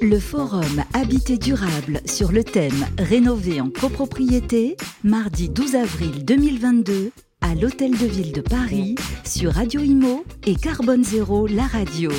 Le forum Habité durable sur le thème Rénover en copropriété, mardi 12 avril 2022 à l'Hôtel de Ville de Paris sur Radio Imo et Carbone Zéro, la radio.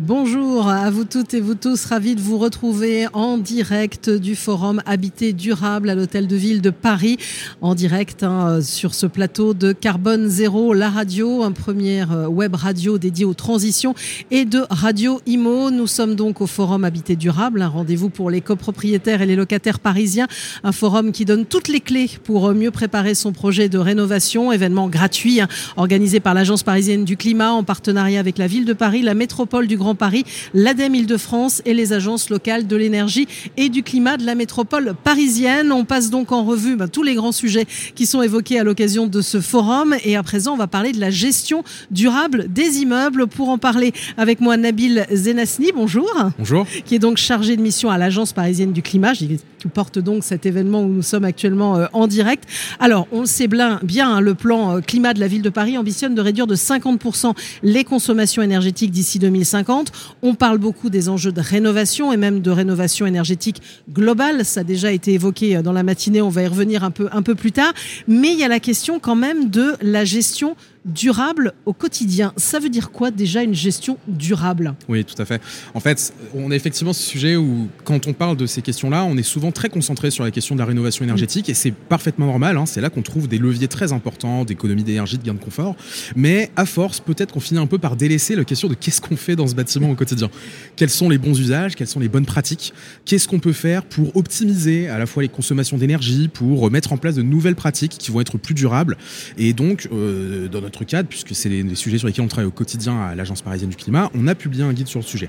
Bonjour à vous toutes et vous tous, ravi de vous retrouver en direct du forum Habité durable à l'hôtel de ville de Paris, en direct hein, sur ce plateau de Carbone Zéro, la radio, un première euh, web radio dédiée aux transitions et de Radio Imo. Nous sommes donc au forum Habité durable, un rendez-vous pour les copropriétaires et les locataires parisiens, un forum qui donne toutes les clés pour mieux préparer son projet de rénovation, événement gratuit hein, organisé par l'Agence parisienne du climat en partenariat avec la ville de Paris, la métropole du Grand Paris, l'ADEME Île-de-France et les agences locales de l'énergie et du climat de la métropole parisienne. On passe donc en revue ben, tous les grands sujets qui sont évoqués à l'occasion de ce forum. Et à présent, on va parler de la gestion durable des immeubles. Pour en parler avec moi, Nabil Zenasni, bonjour. Bonjour. Qui est donc chargé de mission à l'Agence parisienne du climat, qui porte donc cet événement où nous sommes actuellement euh, en direct. Alors, on le sait bien, bien hein, le plan euh, climat de la ville de Paris ambitionne de réduire de 50% les consommations énergétiques d'ici 2050. On parle beaucoup des enjeux de rénovation et même de rénovation énergétique globale. Ça a déjà été évoqué euh, dans la matinée. On va y revenir un peu, un peu plus tard. Mais il y a la question quand même de la gestion durable au quotidien. Ça veut dire quoi déjà une gestion durable? Oui, tout à fait. En fait, on a effectivement ce sujet où, quand on parle de ces questions-là, on est souvent très concentré sur la question de la rénovation énergétique et c'est parfaitement normal. Hein. C'est là qu'on trouve des leviers très importants d'économie d'énergie, de gain de confort. Mais à force, peut-être qu'on finit un peu par délaisser la question de qu'est-ce qu'on fait dans ce bâtiment au quotidien. Quels sont les bons usages? Quelles sont les bonnes pratiques? Qu'est-ce qu'on peut faire pour optimiser à la fois les consommations d'énergie, pour mettre en place de nouvelles pratiques qui vont être plus durables? Et donc, euh, dans notre cadre, puisque c'est les, sujets sur lesquels on travaille au quotidien à l'Agence parisienne du climat, on a publié un guide sur le sujet.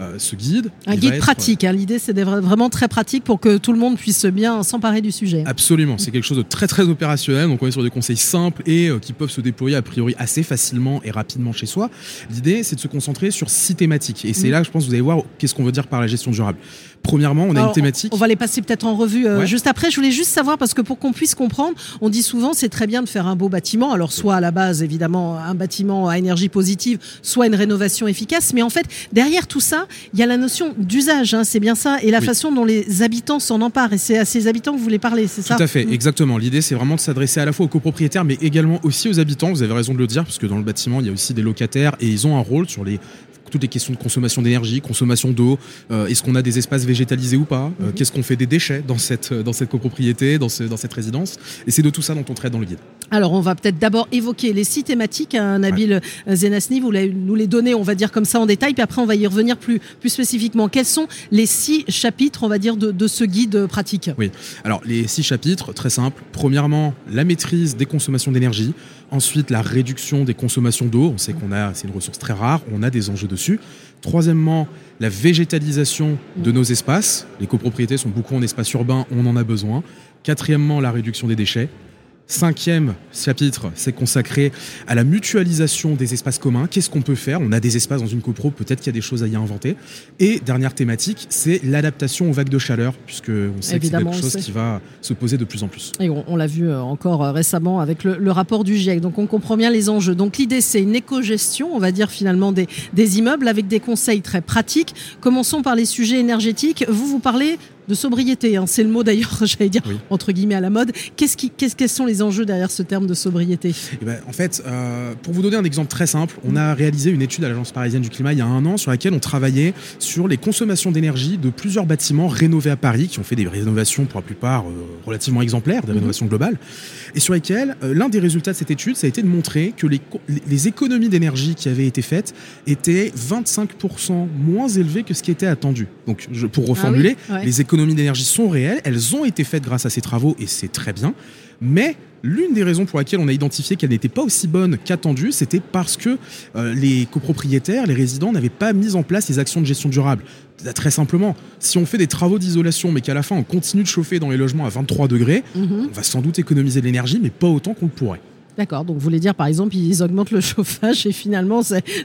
Euh, ce guide. Un guide pratique, hein. l'idée c'est vraiment très pratique pour que tout le monde puisse bien s'emparer du sujet. Absolument, c'est quelque chose de très très opérationnel, donc on est sur des conseils simples et euh, qui peuvent se déployer a priori assez facilement et rapidement chez soi. L'idée c'est de se concentrer sur six thématiques et c'est mm. là je pense que vous allez voir qu'est-ce qu'on veut dire par la gestion durable. Premièrement, on a une thématique. On va les passer peut-être en revue euh, juste après. Je voulais juste savoir, parce que pour qu'on puisse comprendre, on dit souvent c'est très bien de faire un beau bâtiment. Alors, soit à la base, évidemment, un bâtiment à énergie positive, soit une rénovation efficace. Mais en fait, derrière tout ça, il y a la notion d'usage. Hein, c'est bien ça. Et la façon dont les habitants s'en emparent. Et c'est à ces habitants que vous voulez parler, c'est ça Tout à fait, exactement. L'idée, c'est vraiment de s'adresser à la fois aux copropriétaires, mais également aussi aux habitants. Vous avez raison de le dire, parce que dans le bâtiment, il y a aussi des locataires et ils ont un rôle sur les toutes les questions de consommation d'énergie, consommation d'eau, euh, est-ce qu'on a des espaces végétalisés ou pas, euh, mhm. qu'est-ce qu'on fait des déchets dans cette, dans cette copropriété, dans, ce, dans cette résidence, et c'est de tout ça dont on traite dans le guide. Alors on va peut-être d'abord évoquer les six thématiques, hein, Nabil Zenasni, vous nous les donnez, on va dire comme ça en détail, puis après on va y revenir plus, plus spécifiquement. Quels sont les six chapitres, on va dire, de, de ce guide pratique? Oui, alors les six chapitres, très simples. Premièrement, la maîtrise des consommations d'énergie. Ensuite, la réduction des consommations d'eau. On sait qu'on a, c'est une ressource très rare, on a des enjeux dessus. Troisièmement, la végétalisation de nos espaces. Les copropriétés sont beaucoup en espace urbain, on en a besoin. Quatrièmement, la réduction des déchets. Cinquième chapitre, c'est consacré à la mutualisation des espaces communs. Qu'est-ce qu'on peut faire? On a des espaces dans une copro, peut-être qu'il y a des choses à y inventer. Et dernière thématique, c'est l'adaptation aux vagues de chaleur, puisque on sait que c'est quelque chose qui va se poser de plus en plus. Et on, l'a vu euh, encore euh, récemment avec le, rapport du GIEC. Donc on comprend bien les enjeux. Donc l'idée, c'est une éco-gestion, on va dire finalement des, des immeubles avec des conseils très pratiques. Commençons par les sujets énergétiques. Vous, vous parlez de sobriété. Hein. C'est le mot d'ailleurs, j'allais dire, entre guillemets, à la mode. Qu'est-ce qui, qu'est-ce, quels sont les enjeux derrière ce terme de sobriété? Eh ben, En fait, euh, pour vous donner un exemple très simple, on a réalisé une étude à l'Agence parisienne du climat il y a un an sur laquelle on travaillait sur les consommations d'énergie de plusieurs bâtiments rénovés à Paris, qui ont fait des rénovations pour la plupart euh, relativement exemplaires, des mhm. rénovations globales, et sur lesquelles euh, l'un des résultats de cette étude, ça a été de montrer que les, les économies d'énergie qui avaient été faites étaient 25% moins élevées que ce qui était attendu. Donc, je, pour ah reformuler, les économies économies d'énergie sont réelles, elles ont été faites grâce à ces travaux et c'est très bien. Mais l'une des raisons pour laquelle on a identifié qu'elles n'étaient pas aussi bonnes qu'attendues, c'était parce que euh, les copropriétaires, les résidents n'avaient pas mis en place les actions de gestion durable. Très simplement, si on fait des travaux d'isolation mais qu'à la fin on continue de chauffer dans les logements à 23 degrés, mhm. on va sans doute économiser de l'énergie mais pas autant qu'on le pourrait. D'accord, donc vous voulez dire par exemple ils augmentent le chauffage et finalement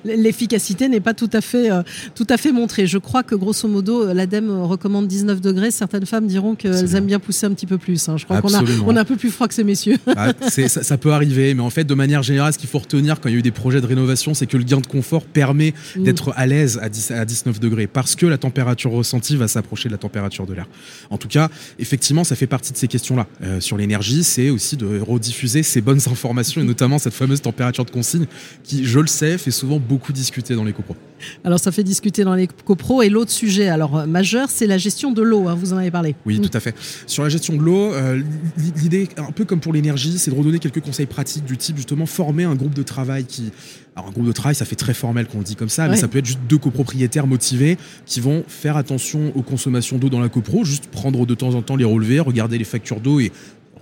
l'efficacité n'est pas tout à, fait, euh, tout à fait montrée. Je crois que grosso modo l'ADEME recommande 19 degrés, certaines femmes diront qu'elles aiment bien pousser un petit peu plus. Hein. Je crois qu'on a, on a un peu plus froid que ces messieurs. Ah, ça, ça, peut arriver, mais en fait de manière générale ce qu'il faut retenir quand il y a eu des projets de rénovation c'est que le gain de confort permet mm. d'être à l'aise à, 10, à 19 degrés parce que la température ressentie va s'approcher de la température de l'air. En tout cas, effectivement ça fait partie de ces questions-là. Euh, sur l'énergie, c'est aussi de rediffuser ces bonnes informations et notamment cette fameuse température de consigne qui, je le sais, fait souvent beaucoup discuter dans les copros. Alors ça fait discuter dans les copros et l'autre sujet alors euh, majeur, c'est la gestion de l'eau. Hein, vous en avez parlé. Oui, tout à fait. Sur la gestion de l'eau, euh, l'idée, un peu comme pour l'énergie, c'est de redonner quelques conseils pratiques du type justement former un groupe de travail qui alors un groupe de travail, ça fait très formel qu'on le dit comme ça, mais ça peut être juste deux copropriétaires motivés qui vont faire attention aux consommations d'eau dans la copro, juste prendre de temps en temps les relevés, regarder les factures d'eau et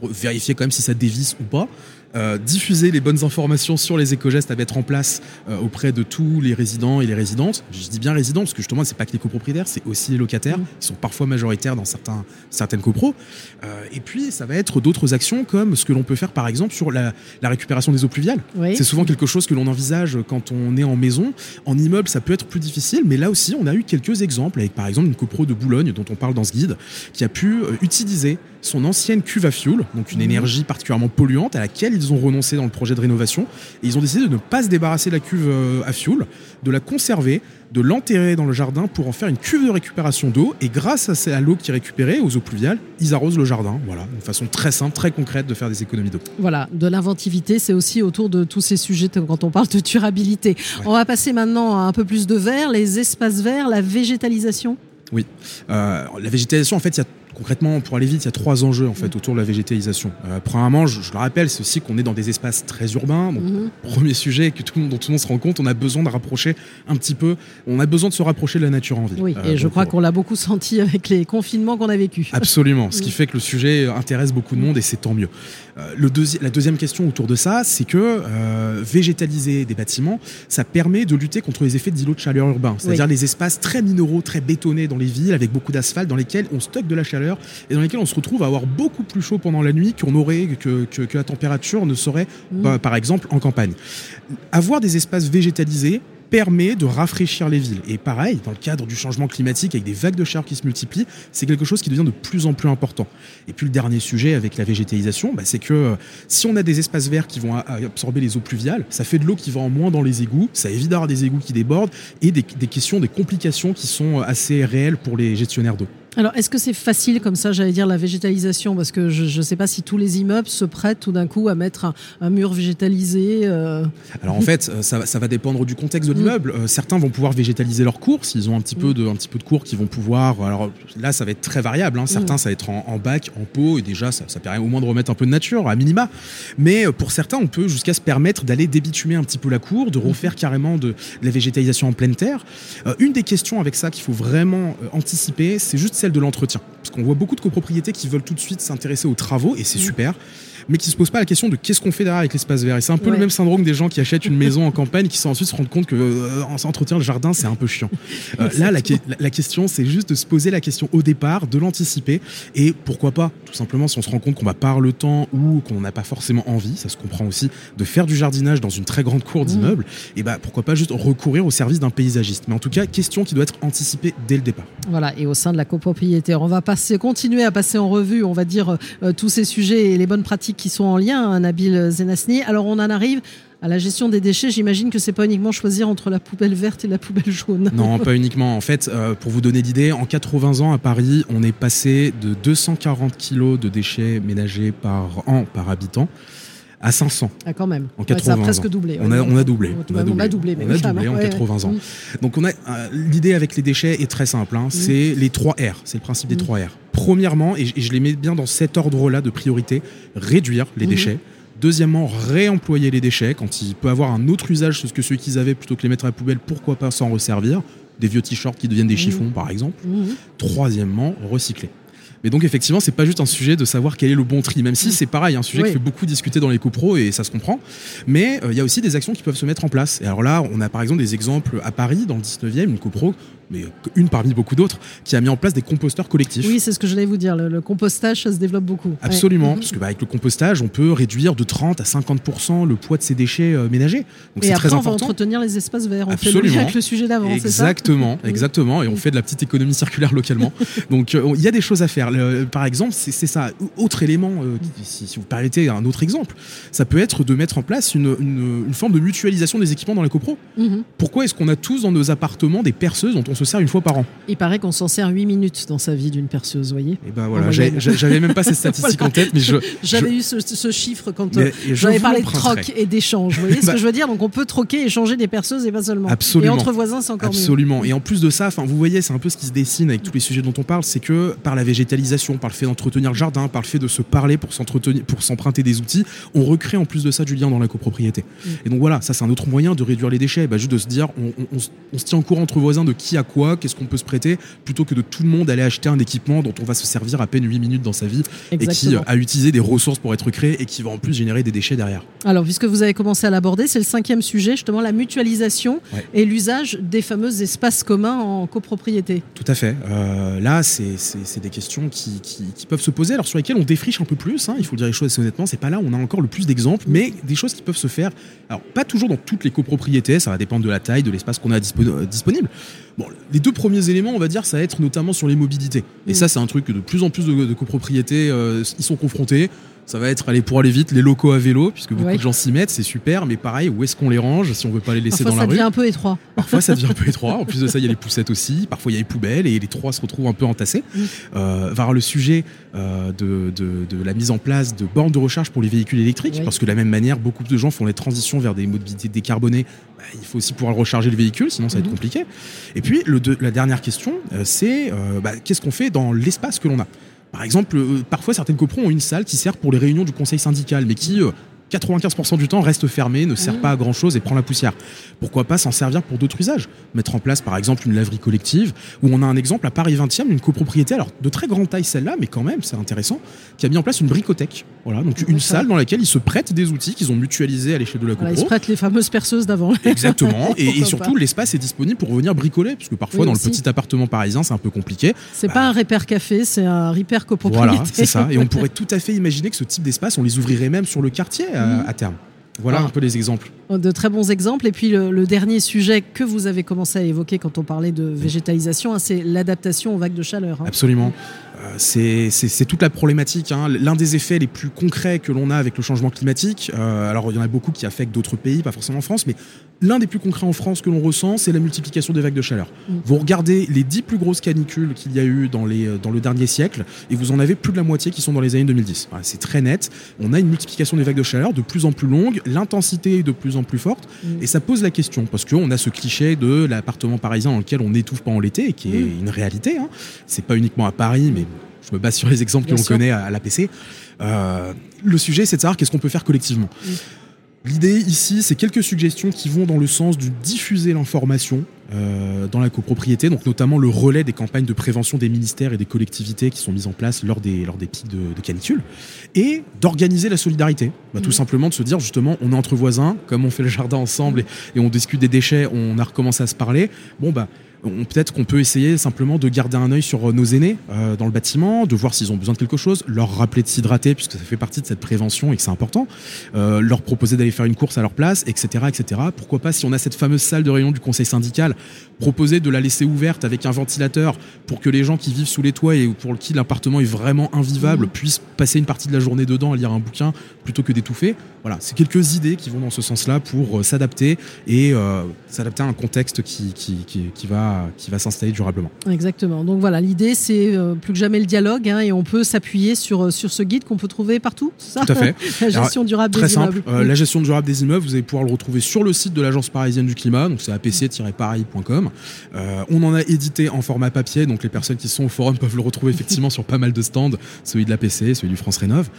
vérifier quand même si ça dévisse ou pas. Euh, diffuser les bonnes informations sur les éco-gestes à mettre en place euh, auprès de tous les résidents et les résidentes. Je dis bien résidents parce que justement, c'est pas que les copropriétaires, c'est aussi les locataires mmh. qui sont parfois majoritaires dans certains, certaines copros. Euh, et puis, ça va être d'autres actions comme ce que l'on peut faire par exemple sur la, récupération des eaux pluviales. C'est souvent quelque chose que l'on envisage quand on est en maison. En immeuble, ça peut être plus difficile, mais là aussi, on a eu quelques exemples avec par exemple une copro de Boulogne dont on parle dans ce guide qui a pu utiliser son ancienne cuve à fioul, donc une mmh. énergie particulièrement polluante à laquelle ils ont renoncé dans le projet de rénovation. Et ils ont décidé de ne pas se débarrasser de la cuve euh, à fioul, de la conserver, de l'enterrer dans le jardin pour en faire une cuve de récupération d'eau. Et grâce à l'eau qui est récupérée, aux eaux pluviales, ils arrosent le jardin. Voilà, une façon très simple, très concrète de faire des économies d'eau. Voilà, de l'inventivité, c'est aussi autour de tous ces sujets quand on parle de durabilité. On va passer maintenant à un peu plus de verre, les espaces verts, la végétalisation. Oui, euh, la végétalisation, en fait, il y a concrètement, pour aller vite, il y a trois enjeux en fait autour de la végétalisation. Euh, premièrement, je, le rappelle, c'est aussi qu'on est dans des espaces très urbains. Donc, mhm. Premier sujet que tout le monde, dont tout le monde se rend compte, on a besoin de rapprocher un petit peu, on a besoin de se rapprocher de la nature en ville. Oui, et euh, je crois qu'on l'a beaucoup senti avec les confinements qu'on a vécu. Absolument, ce qui fait que le sujet intéresse beaucoup de monde et c'est tant mieux. Euh, le la deuxième question autour de ça, c'est que euh, végétaliser des bâtiments, ça permet de lutter contre les effets d'îlots de chaleur urbains, c'est-à-dire les espaces très minéraux, très bétonnés dans les villes, avec beaucoup d'asphalte, dans lesquels on stocke de la chaleur et dans lesquels on se retrouve à avoir beaucoup plus chaud pendant la nuit qu'on aurait que, que, la température ne serait, mmh. bah, par exemple, en campagne. Avoir des espaces végétalisés permet de rafraîchir les villes. Et pareil, dans le cadre du changement climatique, avec des vagues de chaleur qui se multiplient, c'est quelque chose qui devient de plus en plus important. Et puis le dernier sujet avec la végétalisation, bah, c'est que euh, si on a des espaces verts qui vont absorber les eaux pluviales, ça fait de l'eau qui va en moins dans les égouts, ça évite d'avoir des égouts qui débordent et des, des questions, des complications qui sont assez réelles pour les gestionnaires d'eau. Alors, est-ce que c'est facile comme ça, j'allais dire, la végétalisation? Parce que je ne sais pas si tous les immeubles se prêtent tout d'un coup à mettre un, mur végétalisé. Euh. Alors, en fait, ça, va dépendre du contexte de mm. l'immeuble. Euh, certains vont pouvoir végétaliser leur cours s'ils ont un petit, peu mm. de, un petit peu de cours qui vont pouvoir. Alors là, ça va être très variable. Hein. Certains, mm. ça va être en, bac, en pot, et déjà, ça, permet au moins de remettre un peu de nature, à minima. Mais euh, pour certains, on peut jusqu'à se permettre d'aller débitumer un petit peu la cour, de refaire carrément de, la végétalisation en pleine terre. une des questions avec ça qu'il faut vraiment anticiper, c'est juste celle de l'entretien. Parce qu'on voit beaucoup de copropriétés qui veulent tout de suite s'intéresser aux travaux, et c'est mmh. super mais qui se pose pas la question de qu'est-ce qu'on fait derrière avec l'espace vert. Et c'est un peu le même syndrome des gens qui achètent une maison en campagne qui ensuite se rendent compte que euh, entretien le jardin c'est un peu chiant. Euh, là, la, question c'est juste de se poser la question au départ, de l'anticiper et pourquoi pas, tout simplement, si on se rend compte qu'on va pas le temps ou qu'on n'a pas forcément envie, ça se comprend aussi, de faire du jardinage dans une très grande cour d'immeuble, mmh. et bah pourquoi pas juste recourir au service d'un paysagiste. Mais en tout cas, question qui doit être anticipée dès le départ. Voilà, et au sein de la copropriété, on va passer, continuer à passer en revue, on va dire euh, tous ces sujets et les bonnes pratiques qui sont en lien, hein, Nabil Zenasni. Alors on en arrive à la gestion des déchets, j'imagine que c'est pas uniquement choisir entre la poubelle verte et la poubelle jaune. Non, pas uniquement. En fait, euh, pour vous donner l'idée, en 80 ans à Paris, on est passé de 240 kilos de déchets ménagers par an par habitant à 500. Ah, quand même. En 80 ça a presque doublé. On, a, on, a, doublé. On a doublé. doublé, on a doublé en 80 ans. Donc on a euh, l'idée avec les déchets est très simple. Hein. Mm. C'est les 3 R. C'est le principe des 3 mm. R. Premièrement, et je les mets bien dans cet ordre-là de priorité, réduire les mm-hmm. déchets. Deuxièmement, réemployer les déchets quand il peut avoir un autre usage que celui qu'ils avaient plutôt que les mettre à la poubelle. Pourquoi pas s'en resservir Des vieux t-shirts qui deviennent des mm-hmm. chiffons, par exemple. Mm-hmm. Troisièmement, recycler. Mais donc effectivement, c'est pas juste un sujet de savoir quel est le bon tri, même si c'est pareil, un sujet qui fait beaucoup discuter dans les copros et ça se comprend. Mais il y a aussi des actions qui peuvent se mettre en place. Et alors là, on a par exemple des exemples à Paris, dans le 19e, une copro mais une parmi beaucoup d'autres, qui a mis en place des composteurs collectifs. Oui, c'est ce que j'allais vous dire. Le, compostage, ça se développe beaucoup. Absolument, parce que bah, avec le compostage, on peut réduire de 30 à 50% le poids de ces déchets euh, ménagers. Donc c'est très important. on va entretenir les espaces verts. On Absolument. fait le avec le sujet d'avant. Exactement, ça? Exactement. Et on fait de la petite économie circulaire localement. Donc euh, il y a des choses à faire. Par exemple, c'est ça. Autre élément, euh, si, vous permettez un autre exemple, ça peut être de mettre en place une, une, forme de mutualisation des équipements dans la copro. Mhm. Pourquoi est-ce qu'on a tous dans nos appartements des perceuses dont on se sert une fois par an? Il paraît qu'on s'en sert 8 minutes dans sa vie d'une perceuse, voyez? Et eh ben voilà, j'avais même pas ces statistiques en tête, mais je. J'avais eu ce, chiffre quand euh, j'avais parlé de troc et d'échange. Vous voyez ce que je veux dire? Donc on peut troquer, échanger des perceuses et pas seulement. Absolument. Et entre voisins, c'est encore Absolument. Et en plus de ça, vous voyez, c'est un peu ce qui se dessine avec tous les sujets dont on parle, c'est que par la végétalisation, par le fait d'entretenir le jardin, par le fait de se parler pour s'entretenir, pour s'emprunter des outils, on recrée en plus de ça du lien dans la copropriété. Mm. Et donc voilà, ça c'est un autre moyen de réduire les déchets, bah, juste de se dire, on, on se tient en courant entre voisins de qui a quoi, qu'est-ce qu'on peut se prêter, plutôt que de tout le monde aller acheter un équipement dont on va se servir à peine 8 minutes dans sa vie et qui a utilisé des ressources pour être créé et qui va en plus générer des déchets derrière. Alors, puisque vous avez commencé à l'aborder, c'est le cinquième sujet, justement la mutualisation et l'usage des fameux espaces communs en copropriété. Tout à fait. Euh, là, c'est des questions qui, peuvent se poser, alors sur lesquelles on défriche un peu plus, hein, il faut dire les choses assez honnêtement, c'est pas là où on a encore le plus d'exemples, mais des choses qui peuvent se faire, alors pas toujours dans toutes les copropriétés, ça va dépendre de la taille, de l'espace qu'on a euh, disponible. Bon, les deux premiers éléments, on va dire, ça va être notamment sur les mobilités. Et mm. ça, c'est un truc que de plus en plus de, copropriétés euh, ils sont confrontés. Ça va être aller pour aller vite, les locaux à vélo, puisque beaucoup de gens s'y mettent, c'est super, mais pareil, où est-ce qu'on les range si on veut pas les laisser dans la rue Parfois ça devient un peu étroit. Parfois ça devient un peu étroit. En plus de ça, il y a les poussettes aussi. Parfois il y a les poubelles et les trois se retrouvent un peu entassés. Mm. Euh, va le sujet euh, de, de, la mise en place de bornes de recharge pour les véhicules électriques, parce que de la même manière, beaucoup de gens font les transitions vers des mobilités décarbonées. Bah, il faut aussi pouvoir recharger le véhicule, sinon ça va être mm-hmm. compliqué. Et puis le, la dernière question, euh, c'est euh, bah, qu'est-ce qu'on fait dans l'espace que l'on a? Par exemple, euh, parfois certaines copros ont une salle qui sert pour les réunions du conseil syndical, mais qui 95% du temps reste fermé, ne sert mmh. pas à grand chose et prend la poussière. Pourquoi pas s'en servir pour d'autres usages? Mettre en place par exemple une laverie collective, où on a un exemple à Paris 20e, une copropriété, alors de très grande taille celle-là, mais quand même c'est intéressant, qui a mis en place une bricothèque. Voilà, donc une salle dans laquelle ils se prêtent des outils qu'ils ont mutualisés à l'échelle de la copro. ils se prêtent les fameuses perceuses d'avant. Exactement, et, surtout l'espace est disponible pour venir bricoler, puisque parfois dans le petit appartement parisien c'est un peu compliqué. C'est pas un repère café, c'est un repère copropriété. Voilà, c'est ça, et on pourrait tout à fait imaginer que ce type d'espace, on les ouvrirait même sur le quartier à mmh. terme. Voilà ah. un peu les exemples. De très bons exemples. Et puis le, dernier sujet que vous avez commencé à évoquer quand on parlait de végétalisation, hein, c'est l'adaptation aux vagues de chaleur. Hein. Absolument. Euh, c'est toute la problématique. Hein. L'un des effets les plus concrets que l'on a avec le changement climatique, euh, alors il y en a beaucoup qui affectent d'autres pays, pas forcément en France, mais l'un des plus concrets en France que l'on ressent, c'est la multiplication des vagues de chaleur. Mm. Vous regardez les dix plus grosses canicules qu'il y a eu dans, les, dans le dernier siècle, et vous en avez plus de la moitié qui sont dans les années 2010. c'est très net. On a une multiplication des vagues de chaleur de plus en plus longue, l'intensité est de plus en plus forte, mm. et ça pose la question, parce qu'on a ce cliché de l'appartement parisien dans lequel on n'étouffe pas en l'été, qui est mm. une réalité. Hein. C'est pas uniquement à Paris, mais je me base sur les exemples que l'on connaît à, l'APC. Euh, le sujet, c'est de savoir qu'est-ce qu'on peut faire collectivement. L'idée ici, c'est quelques suggestions qui vont dans le sens de diffuser l'information euh, dans la copropriété, donc notamment le relais des campagnes de prévention des ministères et des collectivités qui sont mises en place lors des, lors des pics de, canicule, et d'organiser la solidarité. Bah, tout mmh. simplement de se dire justement, on est entre voisins, comme on fait le jardin ensemble et, et on discute des déchets, on a recommencé à se parler. Bon bah peut-être qu'on peut essayer simplement de garder un œil sur euh, nos aînés euh, dans le bâtiment, de voir s'ils ont besoin de quelque chose, leur rappeler de s'hydrater puisque ça fait partie de cette prévention et que c'est important, euh, leur proposer d'aller faire une course à leur place, etc., etc. Pourquoi pas si on a cette fameuse salle de réunion du conseil syndical, proposer de la laisser ouverte avec un ventilateur pour que les gens qui vivent sous les toits et pour qui l'appartement est vraiment invivable mmh. puissent passer une partie de la journée dedans à lire un bouquin plutôt que d'étouffer. Voilà, c'est quelques idées qui vont dans ce sens-là pour s'adapter et s'adapter à un contexte qui, qui, qui va qui va s'installer durablement. Exactement. Donc voilà, l'idée c'est euh, plus que jamais le dialogue hein, et on peut s'appuyer sur, euh, sur ce guide qu'on peut trouver partout. Ça? Tout à fait. la gestion durable très des simple, immeubles. Euh, la gestion durable des immeubles, vous allez pouvoir le retrouver sur le site de l'Agence parisienne du climat, donc c'est apc-paris.com. on en a édité en format papier, donc les personnes qui sont au forum peuvent le retrouver effectivement sur pas mal de stands, celui de l'APC, celui du France Rénov.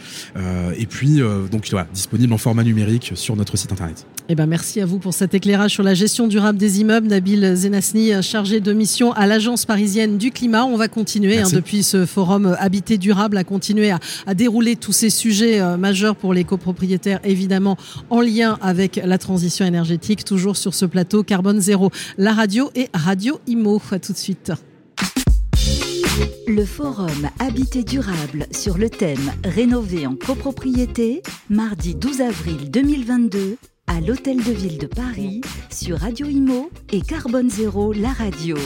et puis donc voilà, disponible en format numérique sur notre site internet. Eh ben merci à vous pour cet éclairage sur la gestion durable des immeubles, Nabil Zenasni, chargé chargé de mission à l'Agence parisienne du climat. On va continuer hein, depuis ce forum Habité durable à continuer à, à dérouler tous ces sujets euh, majeurs pour les copropriétaires, évidemment en lien avec la transition énergétique, toujours sur ce plateau Carbone Zéro, la radio et Radio Imo. À tout de suite. Le forum Habité durable sur le thème Rénover en copropriété, mardi 12 avril 2022 à l'Hôtel de Ville de Paris sur Radio Imo et Carbone Zéro, la radio.